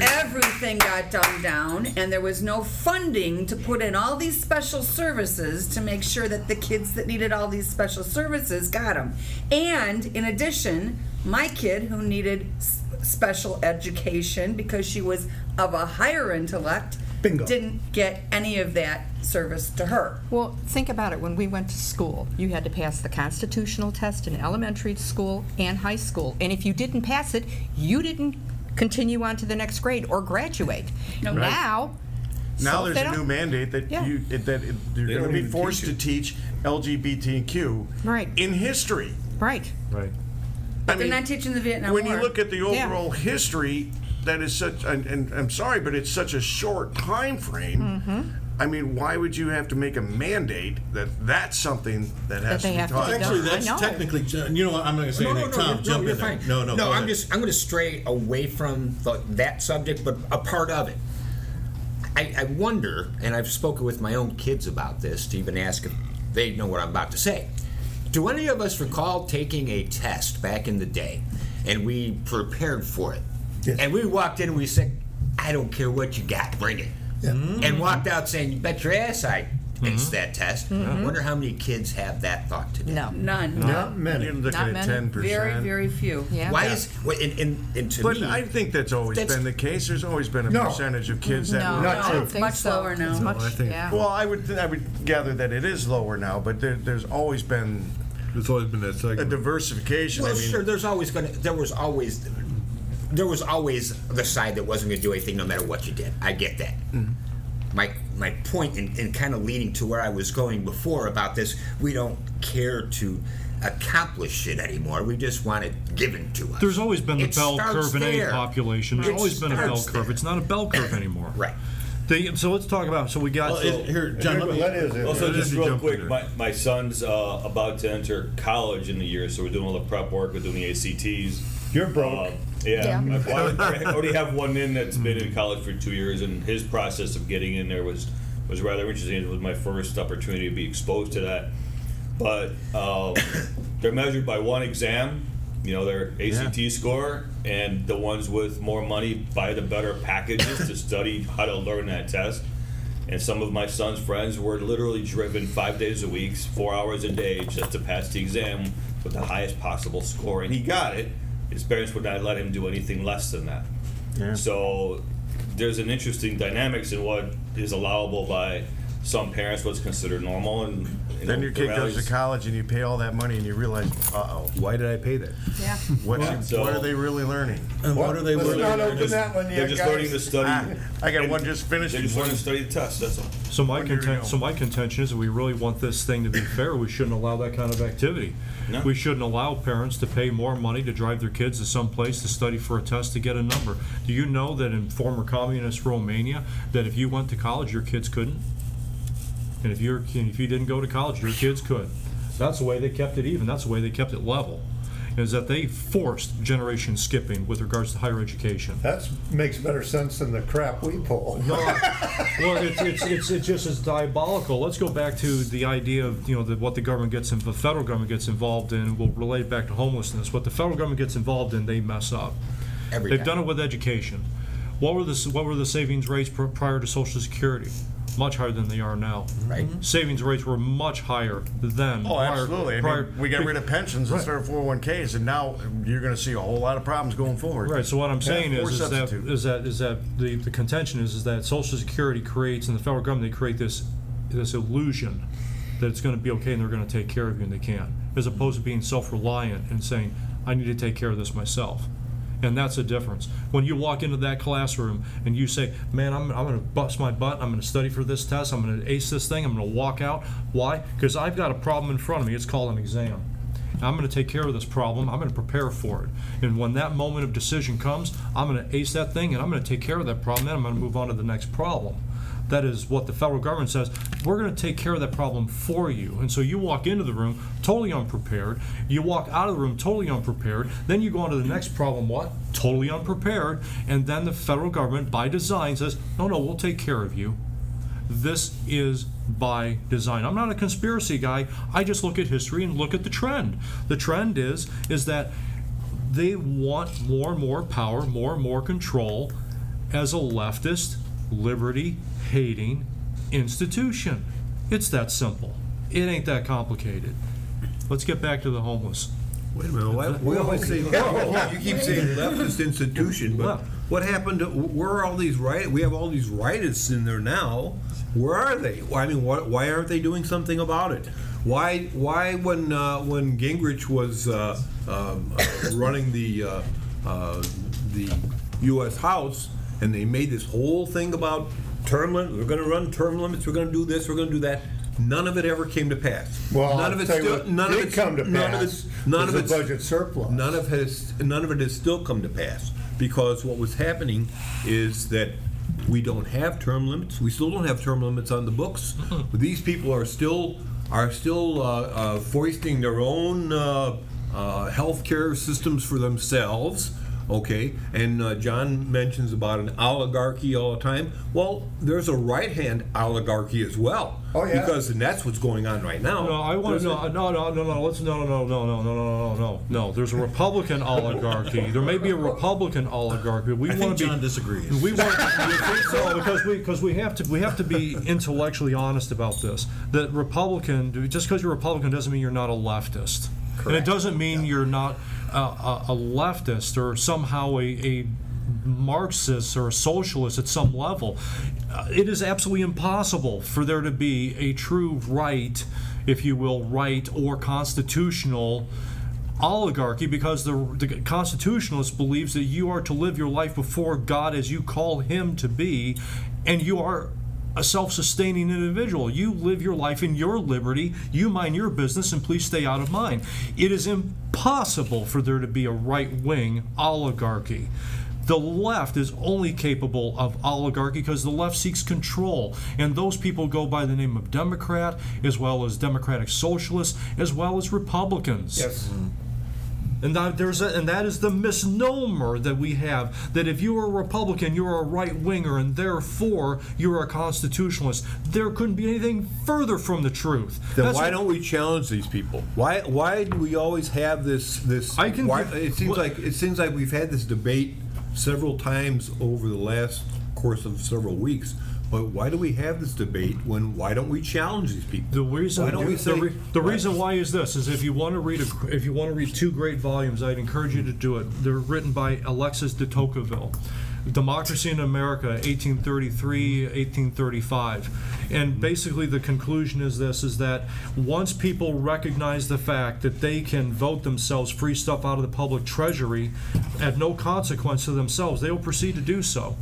everything got dumbed down, and there was no funding to put in all these special services to make sure that the kids that needed all these special services got them. And in addition, my kid who needed s- special education because she was of a higher intellect Bingo. didn't get any of that service to her. Well, think about it. When we went to school, you had to pass the constitutional test in elementary school and high school. And if you didn't pass it, you didn't continue on to the next grade or graduate. Nope. Now, Now so there's a new mandate that Yeah. you, that you're gonna be forced teach to teach LGBTQ. Right. In history. Right. Right. I They're mean, not teaching the Vietnam when War. you look at the Yeah. overall history, that is such, and, and I'm sorry, but it's such a short time frame. Mm-hmm. I mean, why would you have to make a mandate that that's something that has they to be have to taught? do. Actually, I that's know. technically, you know what, I'm not gonna say No, no, anything. no, Tom, no, jump you're in there. fine. No, no, No, go I'm ahead. just I'm going to stray away from the, that subject, but a part of it. I, I wonder, and I've spoken with my own kids about this to even ask if they know what I'm about to say. Do any of us recall taking a test back in the day, and we prepared for it, Yes. and we walked in and we said, "I don't care what you got, bring it," Mm-hmm. and walked out saying, "You bet your ass I mm-hmm. aced that test." Mm-hmm. I wonder how many kids have that thought today. No. None. Not many. You're looking Not at many. ten percent. Very, very few. Yeah. Why is well, and, and, and to But me, I think that's always That's- been the case. There's always been a No. percentage of kids that No, were Not I true. don't think Much so. lower now. It's much, I think- yeah. Well, I would I would gather that it is lower now, but there, there's always been There's always been that a diversification. Well, I mean, sure. There's always gonna. There was always. There was always the side that wasn't gonna do anything no matter what you did. I get that. My my point in, in kind of leading to where I was going before about this, we don't care to accomplish it anymore. We just want it given to us. There's always been the It bell curve in any population. There's It always been a bell curve. there. It's not a bell curve anymore. Right. They, so let's talk about. So we got. Well, it- Here, John, let me. That is it. Also, just just real quick, my, my son's uh, about to enter college in the year, so we're doing all the prep work, we're doing the ACTs. You're broke. Uh, yeah, Yeah. I already- I already have one in that's been in college for two years, and his process of getting in there was was rather interesting. It was my first opportunity to be exposed to that. But um, they're measured by one exam, you know, their ACT score, and the ones with more money buy the better packages to study how to learn that test. And some of my son's friends were literally driven five days a week, four hours a day, just to pass the exam with the highest possible score. And he got it. His parents would not let him do anything less than that. So there's an interesting dynamics in what is allowable by some parents, what's considered normal, and you then know, your the kid goes realities- to college and you pay all that money and you realize, uh oh, Why did I pay that? Yeah. what's So- what are they really learning? And what are they Let's learning? not They're open just, that one they're yet, just guys. learning to study. Ah, I got one just finished. They're just learning to study the test. That's all. So my One year content, ago. so my contention is, that we really want this thing to be fair. We shouldn't allow that kind of activity. No. We shouldn't allow parents to pay more money to drive their kids to some place to study for a test to get a number. Do you know that in former communist Romania, that if you went to college, your kids couldn't? And if you're, if you didn't go to college, your kids could. That's the way they kept it even. That's the way they kept it level. Is that they forced generation skipping with regards to higher education. That makes better sense than the crap we pull. Well, it's, it's, it's, it's just as diabolical. Let's go back to the idea of, you know, that what the government gets, in, the federal government gets involved in, we'll relate it back to homelessness. What the federal government gets involved in, they mess up. Every They've time. done it with education. What were the, what were the savings rates prior to Social Security? Much higher than they are now. Right. Mm-hmm. Savings rates were much higher then. Oh, prior- absolutely. I prior- mean, we got rid of pensions Right. instead of 401ks, and now you're going to see a whole lot of problems going forward. Right, so what I'm saying or is, is that, substitute. is that, is that, the, the contention is, is that social security creates, and the federal government, they create this, this illusion that it's gonna be okay and they're gonna take care of you and they can, as opposed to being self-reliant and saying, I need to take care of this myself. And that's the difference. When you walk into that classroom and you say, man, I'm, I'm gonna bust my butt, I'm gonna study for this test, I'm gonna ace this thing, I'm gonna walk out. Why? Because I've got a problem in front of me, it's called an exam. I'm going to take care of this problem. I'm going to prepare for it. And when that moment of decision comes, I'm going to ace that thing and I'm going to take care of that problem. Then I'm going to move on to the next problem. That is what the federal government says. We're going to take care of that problem for you. And so you walk into the room totally unprepared. You walk out of the room totally unprepared. Then you go on to the next problem, what? Totally unprepared. And then the federal government, by design, says, no, no, we'll take care of you. This is by design. I'm not a conspiracy guy. I just look at history and look at the trend. The trend is is that they want more and more power, more and more control as a leftist, liberty hating institution. It's that simple. It ain't that complicated. Let's get back to the homeless. Wait a minute, why- we always say, you keep saying leftist institution, but Left. what happened to, where are all these right, we have all these rightists in there now, where are they? Why- I mean, why, why aren't they doing something about it? Why, why when, uh, when Gingrich was, uh, um, uh, running the, uh, uh, the US House, and they made this whole thing about term limits, we're gonna run term limits, we're gonna do this, we're gonna do that, none of it ever came to pass. Well, None I'll of it tell you still, what none of did it's, come to none of pass it's, none was of the it's. budget surplus. None of has, none of it has still come to pass, because what was happening is that we don't have term limits, we still don't have term limits on the books. These people are still, are still uh, uh, foisting their own uh, uh, healthcare systems for themselves, okay? And uh, John mentions about an oligarchy all the time. Well, there's a right-hand oligarchy as well. Oh, yeah. Because, and that's what's going on right now. No, I want to a- no, no, no, no, no. Let's no, no, no, no, no, no, no, no, no, no. There's a Republican oligarchy. There may be a Republican oligarchy. We I want think to be. John disagrees. We want you think so because we because we have to we have to be intellectually honest about this. That Republican just because you're Republican doesn't mean you're not a leftist, and it doesn't mean you're not a, a, a leftist or somehow a, a Marxist or a socialist at some level. Uh, It is absolutely impossible for there to be a true right, if you will, right or constitutional oligarchy because the, the constitutionalist believes that you are to live your life before God as you call him to be, and you are a self-sustaining individual. You live your life in your liberty, you mind your business, and please stay out of mine. It is impossible for there to be a right-wing oligarchy. The left is only capable of oligarchy because the left seeks control. And those people go by the name of Democrat, as well as Democratic Socialists, as well as Republicans. Yes. Mm-hmm. And that there's a, and that is the misnomer that we have that if you are a Republican, you're a right winger, and therefore you're a constitutionalist. There couldn't be anything further from the truth. Then That's why what- don't we challenge these people? Why why do we always have this this? I can why, it seems what- like it seems like we've had this debate several times over the last course of several weeks. But why do we have this debate when why don't we challenge these people? The reason, Why don't we the, say- re- the reason why is this: is if you want to read a, if you want to read two great volumes, I'd encourage you to do it. They're written by Alexis de Tocqueville, "Democracy in America," 1833, 1835, and mm-hmm. basically the conclusion is this: is that once people recognize the fact that they can vote themselves free stuff out of the public treasury at no consequence to themselves, they will proceed to do so.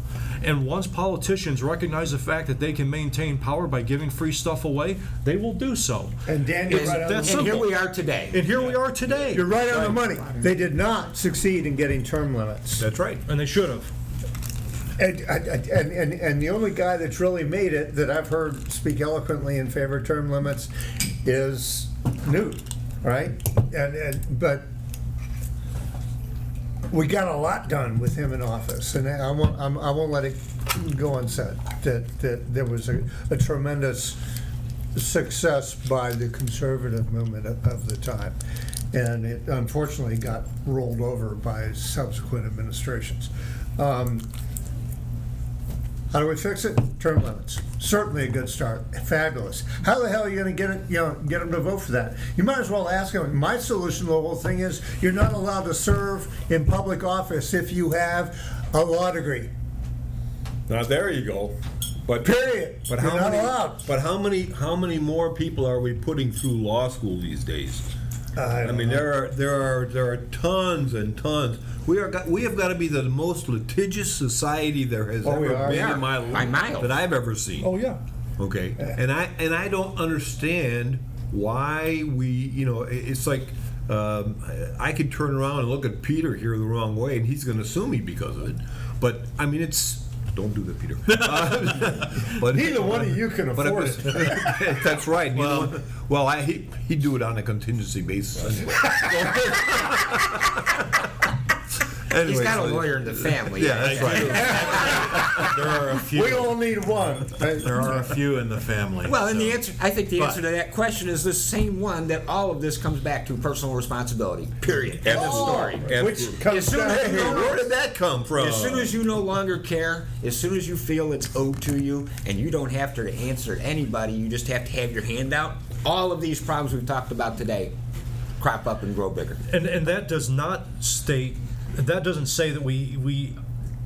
And once politicians recognize the fact that they can maintain power by giving free stuff away, they will do so. And Dan, you're It's right on the that And here we are today. And here we are today. You're right on the money. They did not succeed in getting term limits. That's right. And they should have. And, and, and, and the only guy that's really made it that I've heard speak eloquently in favor of term limits is Newt, right? And, and, but we got a lot done with him in office, and I won't, I'm, I won't let it go unsaid that, that there was a, a tremendous success by the conservative movement of, of the time. And it unfortunately got rolled over by subsequent administrations. Um, How do we fix it? Term limits. Certainly a good start. Fabulous. How the hell are you going to get it? You know, get them to vote for that? You might as well ask them. My solution to the whole thing is you're not allowed to serve in public office if you have a law degree. Now there you go. But Period. But You're how not many? allowed. But how many? How many more people are we putting through law school these days? I I mean, know. there are there are there are tons and tons. We are got, we have got to be the most litigious society there has Oh, ever been Yeah. in my life miles. that I've ever seen. Oh yeah. Okay, and I and I don't understand why we, you know, it's like um, I I could turn around and look at Peter here the wrong way, and he's going to sue me because of it. But I mean, it's don't do that, Peter. Uh, but Neither one of you can but afford it. That's right. Well- one- well, I he, he'd do it on a contingency basis. Anyway. He's Anyway, got a lawyer in the family. Yeah, that's right. There are a few. We all need one. There are a few in the family. Well, and the answer, I think the But- answer to that question is the same one that all of this comes back to personal responsibility. Period. End of story. Which comes As soon as down Hey, know- where did that come from? As soon as you no longer care, as soon as you feel it's owed to you, and you don't have to answer to anybody, you just have to have your hand out, all of these problems we've talked about today crop up and grow bigger. And, and that does not state, that doesn't say that we, we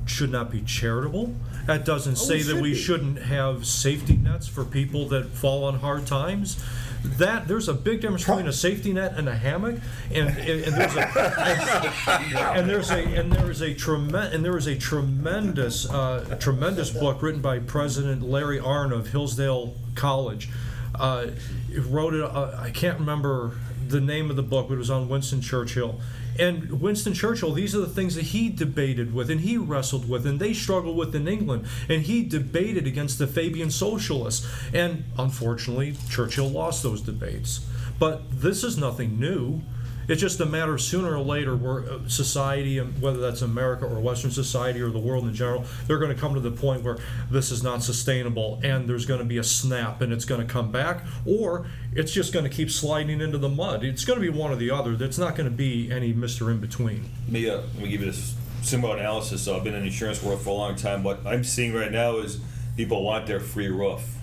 should not be charitable. That doesn't say that we be. shouldn't have safety nets for people that fall on hard times. That, there's a big difference between a safety net and a hammock, and, and and there's a, and there's a, and there is a tremendous, and there is a tremendous, uh, tremendous book written by President Larry Arnn of Hillsdale College. Uh, he wrote it, uh, I can't remember the name of the book, but it was on Winston Churchill. And Winston Churchill, these are the things that he debated with and he wrestled with and they struggled with in England. And he debated against the Fabian socialists. And unfortunately, Churchill lost those debates. But this is nothing new. It's just a matter of sooner or later where uh, society, whether that's America or Western society or the world in general, they're going to come to the point where this is not sustainable and there's going to be a snap and it's going to come back, or it's just going to keep sliding into the mud. It's going to be one or the other. It's not going to be any Mr. In Between. Let me, uh, let me give you this similar analysis. So I've been in the insurance world for a long time. What I'm seeing right now is people want their free roof.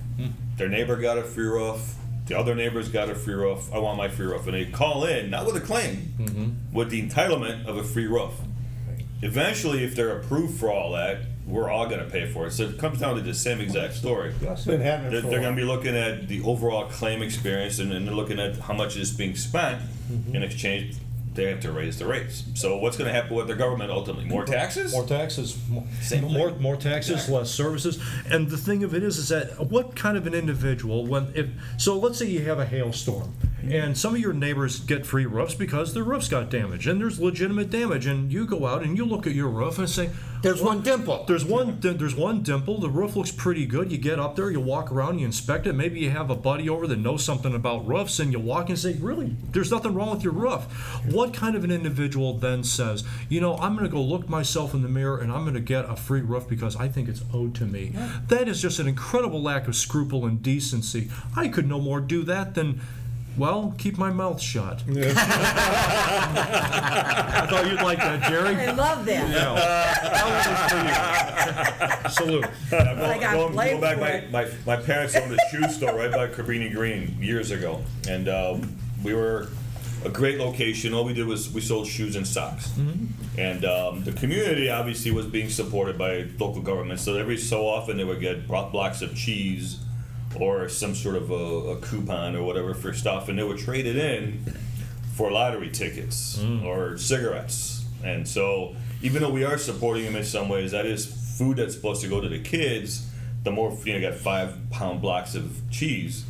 Their neighbor got a free roof. The other neighbor's got a free roof. I want my free roof. And they call in, not with a claim, mm-hmm. with the entitlement of a free roof. Eventually, if they're approved for all that, we're all going to pay for it. So it comes down to the same exact story. Been happening They're, they're going to be looking at the overall claim experience and then they're looking at how much is being spent mm-hmm. in exchange. They have to raise the rates. So what's going to happen with their government ultimately? More taxes? More taxes, more, Same more, thing. more taxes, less services. And the thing of it is, is that what kind of an individual when if so, let's say you have a hailstorm and some of your neighbors get free roofs because their roofs got damaged and there's legitimate damage, and you go out and you look at your roof and say. There's one dimple. There's one. There's one dimple. The roof looks pretty good. You get up there, you walk around, you inspect it. Maybe you have a buddy over that knows something about roofs, and you walk and say, "Really, there's nothing wrong with your roof." What kind of an individual then says, "You know, I'm going to go look myself in the mirror and I'm going to get a free roof because I think it's owed to me"? That is just an incredible lack of scruple and decency. I could no more do that than. Well, keep my mouth shut. I thought you'd like that, Jerry. I love that. Yeah. That was for you. Salute. I got going, blamed going back, for my, it. my, my parents owned a shoe store right by Cabrini Green years ago, and um, we were a great location. All we did was we sold shoes and socks, and um, the community obviously was being supported by local government. So every so often they would get blocks of cheese or some sort of a, a coupon or whatever for stuff, and they would trade it in for lottery tickets or cigarettes. And so, even though we are supporting them in some ways, that is food that's supposed to go to the kids. The more you know, got five pound blocks of cheese,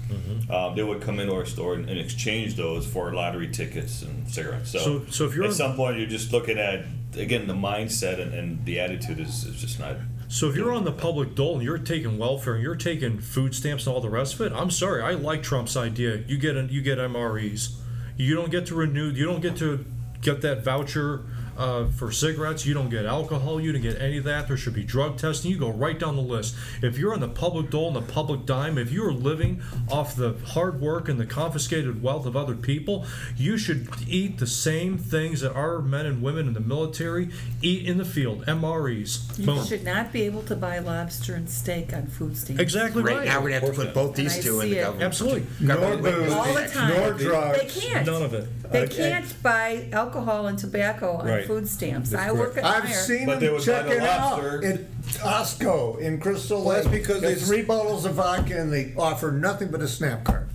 um, they would come into our store and, and exchange those for lottery tickets and cigarettes. So, So- so if you're- at some point, you're just looking at again the mindset and, and the attitude is, is just not. So if you're on the public dole and you're taking welfare and you're taking food stamps and all the rest of it, I'm sorry, I like Trump's idea. You get you get MREs. You don't get to renew. You don't get to get that voucher uh, for cigarettes. You don't get alcohol. You don't get any of that. There should be drug testing. You go right down the list. If you're on the public dole and the public dime, if you are living off the hard work and the confiscated wealth of other people, you should eat the same things that our men and women in the military eat in the field. MREs. You Boom. should not be able to buy lobster and steak on food stamps. Exactly Right right. now, we'd have to put both these I two in the it. government. Absolutely. Nor Government booze, All the time. nor drugs. They can't. None of it. They can't buy alcohol and tobacco on Right. Food stamps. I work at I've Meijer. seen But they them would buy the check it out lobster. at Costco in Crystal Well, Lake. that's because Get they- three bottles of vodka and they offer nothing but a snap card.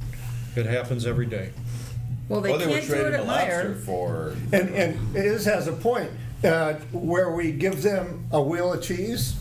It happens every day. Well, they Well, they were can't do it trading the at lobster Meijer. for. And and it has a point uh, where we give them a wheel of cheese.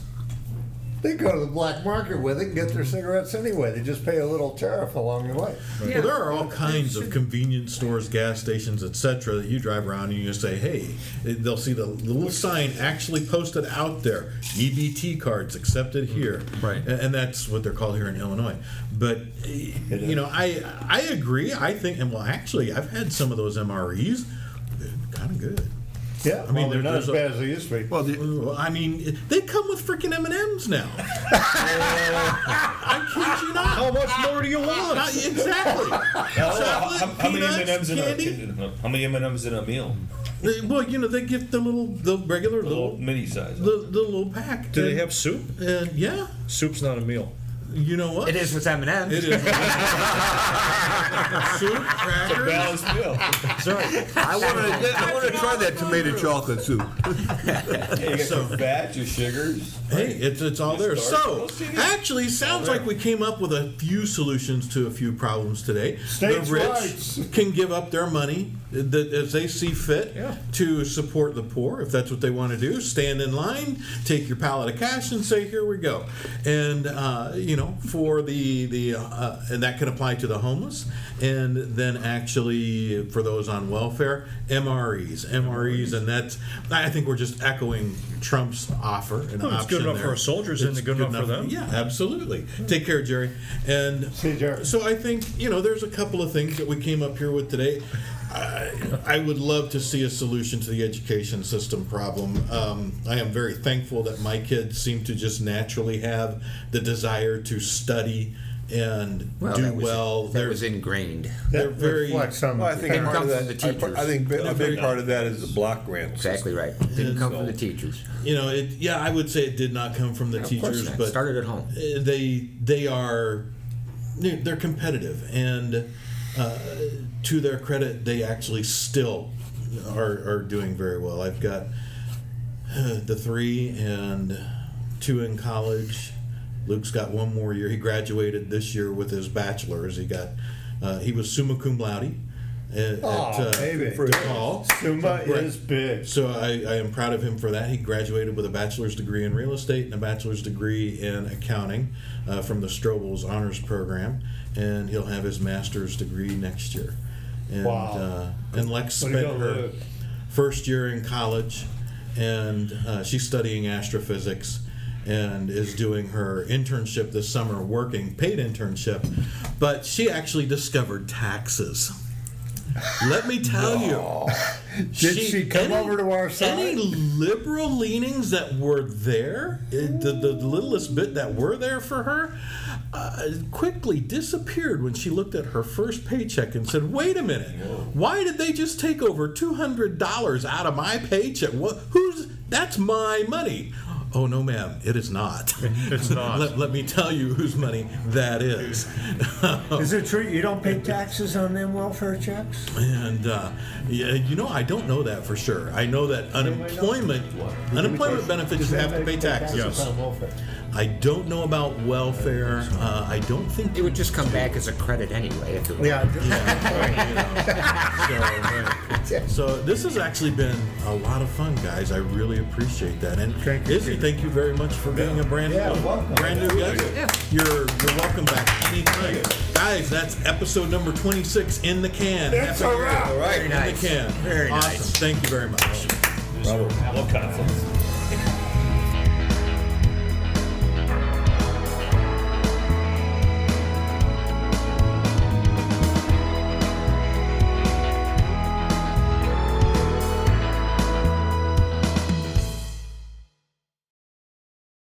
They go to the black market with it and get their cigarettes anyway. They just pay a little tariff along the way. Yeah. Well, there are all kinds of convenience stores, gas stations, etc. that you drive around and you say, "Hey," they'll see the little sign actually posted out there: EBT cards accepted here. Right. A- and that's what they're called here in Illinois. But you know, I I agree. I think, and well, actually, I've had some of those MREs. Kind of good. Yeah, I mean, well, they're not as a- bad as they used to be. Well, the, I mean, they come with freaking M and M's now. I kid you not. How much more do you uh, want? Not- exactly. How, Chocolate, how, how many M&Ms in candy. a how many M&Ms in a meal? They- Well, you know, they get the little, the regular A little little, mini size. the, the little pack. Do they have soup? And yeah, Soup's not a meal. you know what? It is with M and M's. It is. Soup, crackers. Balanced meal. Sorry. I want to. I want to try that tomato chocolate soup. Hey, you got your fat, your sugars. Hey, it's, it's all there. So, actually, sounds like we came up with a few solutions to a few problems today. States' the rich rights. can give up their money that, as they see fit Yeah. to support the poor, if that's what they want to do. Stand in line, take your pallet of cash, and say, "Here we go." And uh, you know, for the the uh, and that can apply to the homeless, and then actually for those on welfare, MREs, MREs, and that's. I think we're just echoing Trump's offer. An Well, it's good enough there. for our soldiers, isn't It's it good enough for them? Yeah, absolutely. Take care, Jerry. And See you, Jerry. so I think you know there's a couple of things that we came up here with today. I, I would love to see a solution to the education system problem. Um, I am very thankful that my kids seem to just naturally have the desire to study and Well, do that was, well. That They're was ingrained. they're That very reflects Well, I think a parents. part of that. from the I I think a big part of that is the block grant. Exactly right. Didn't come from the teachers. you know it. Yeah, I would say it did not come from the Of course teachers, not. but Started at home. Uh, they they are they're they're competitive and uh, to their credit they actually still are, are doing very well i've got uh, the three and two in college luke's got one more year he graduated this year with his bachelor's he got uh, he was summa cum laude at, Aw, at uh, baby. DePaul. Summa Right. is big. So I, I am proud of him for that. He graduated with a bachelor's degree in real estate and a bachelor's degree in accounting uh, from the Strobel's Honors Program, and he'll have his master's degree next year. And, Wow. uh, and Lex spent her first year in college, and uh, she's studying astrophysics and is doing her internship this summer, working paid internship, but she actually discovered taxes. Let me tell you. Did she come over to our side? Any liberal leanings that were there, eh, the, the littlest bit that were there for her, uh, quickly disappeared when she looked at her first paycheck and said, "Wait a minute, why did they just take over two hundred dollars out of my paycheck? What? Who's? That's my money." Oh no, ma'am, it is not. It's not. let, let me tell you whose money that is. Is it true you don't pay taxes on them welfare checks? And uh, yeah, you know, I don't know that for sure. I know that unemployment unemployment benefits you have to pay taxes. on welfare? I don't know about welfare. Uh, I don't think It would just come back as a credit anyway. If it were. Yeah. so, so this has actually been a lot of fun, guys. I really appreciate that. And Thank you. Izzy, thank you very much for being a brand Yeah, new, welcome. brand new guest. You're you're welcome back anytime, guys. That's episode number 26 in the can. It's Happy a wrap. New Very In nice. the can. Very awesome. nice. Thank you very much. Love conflicts.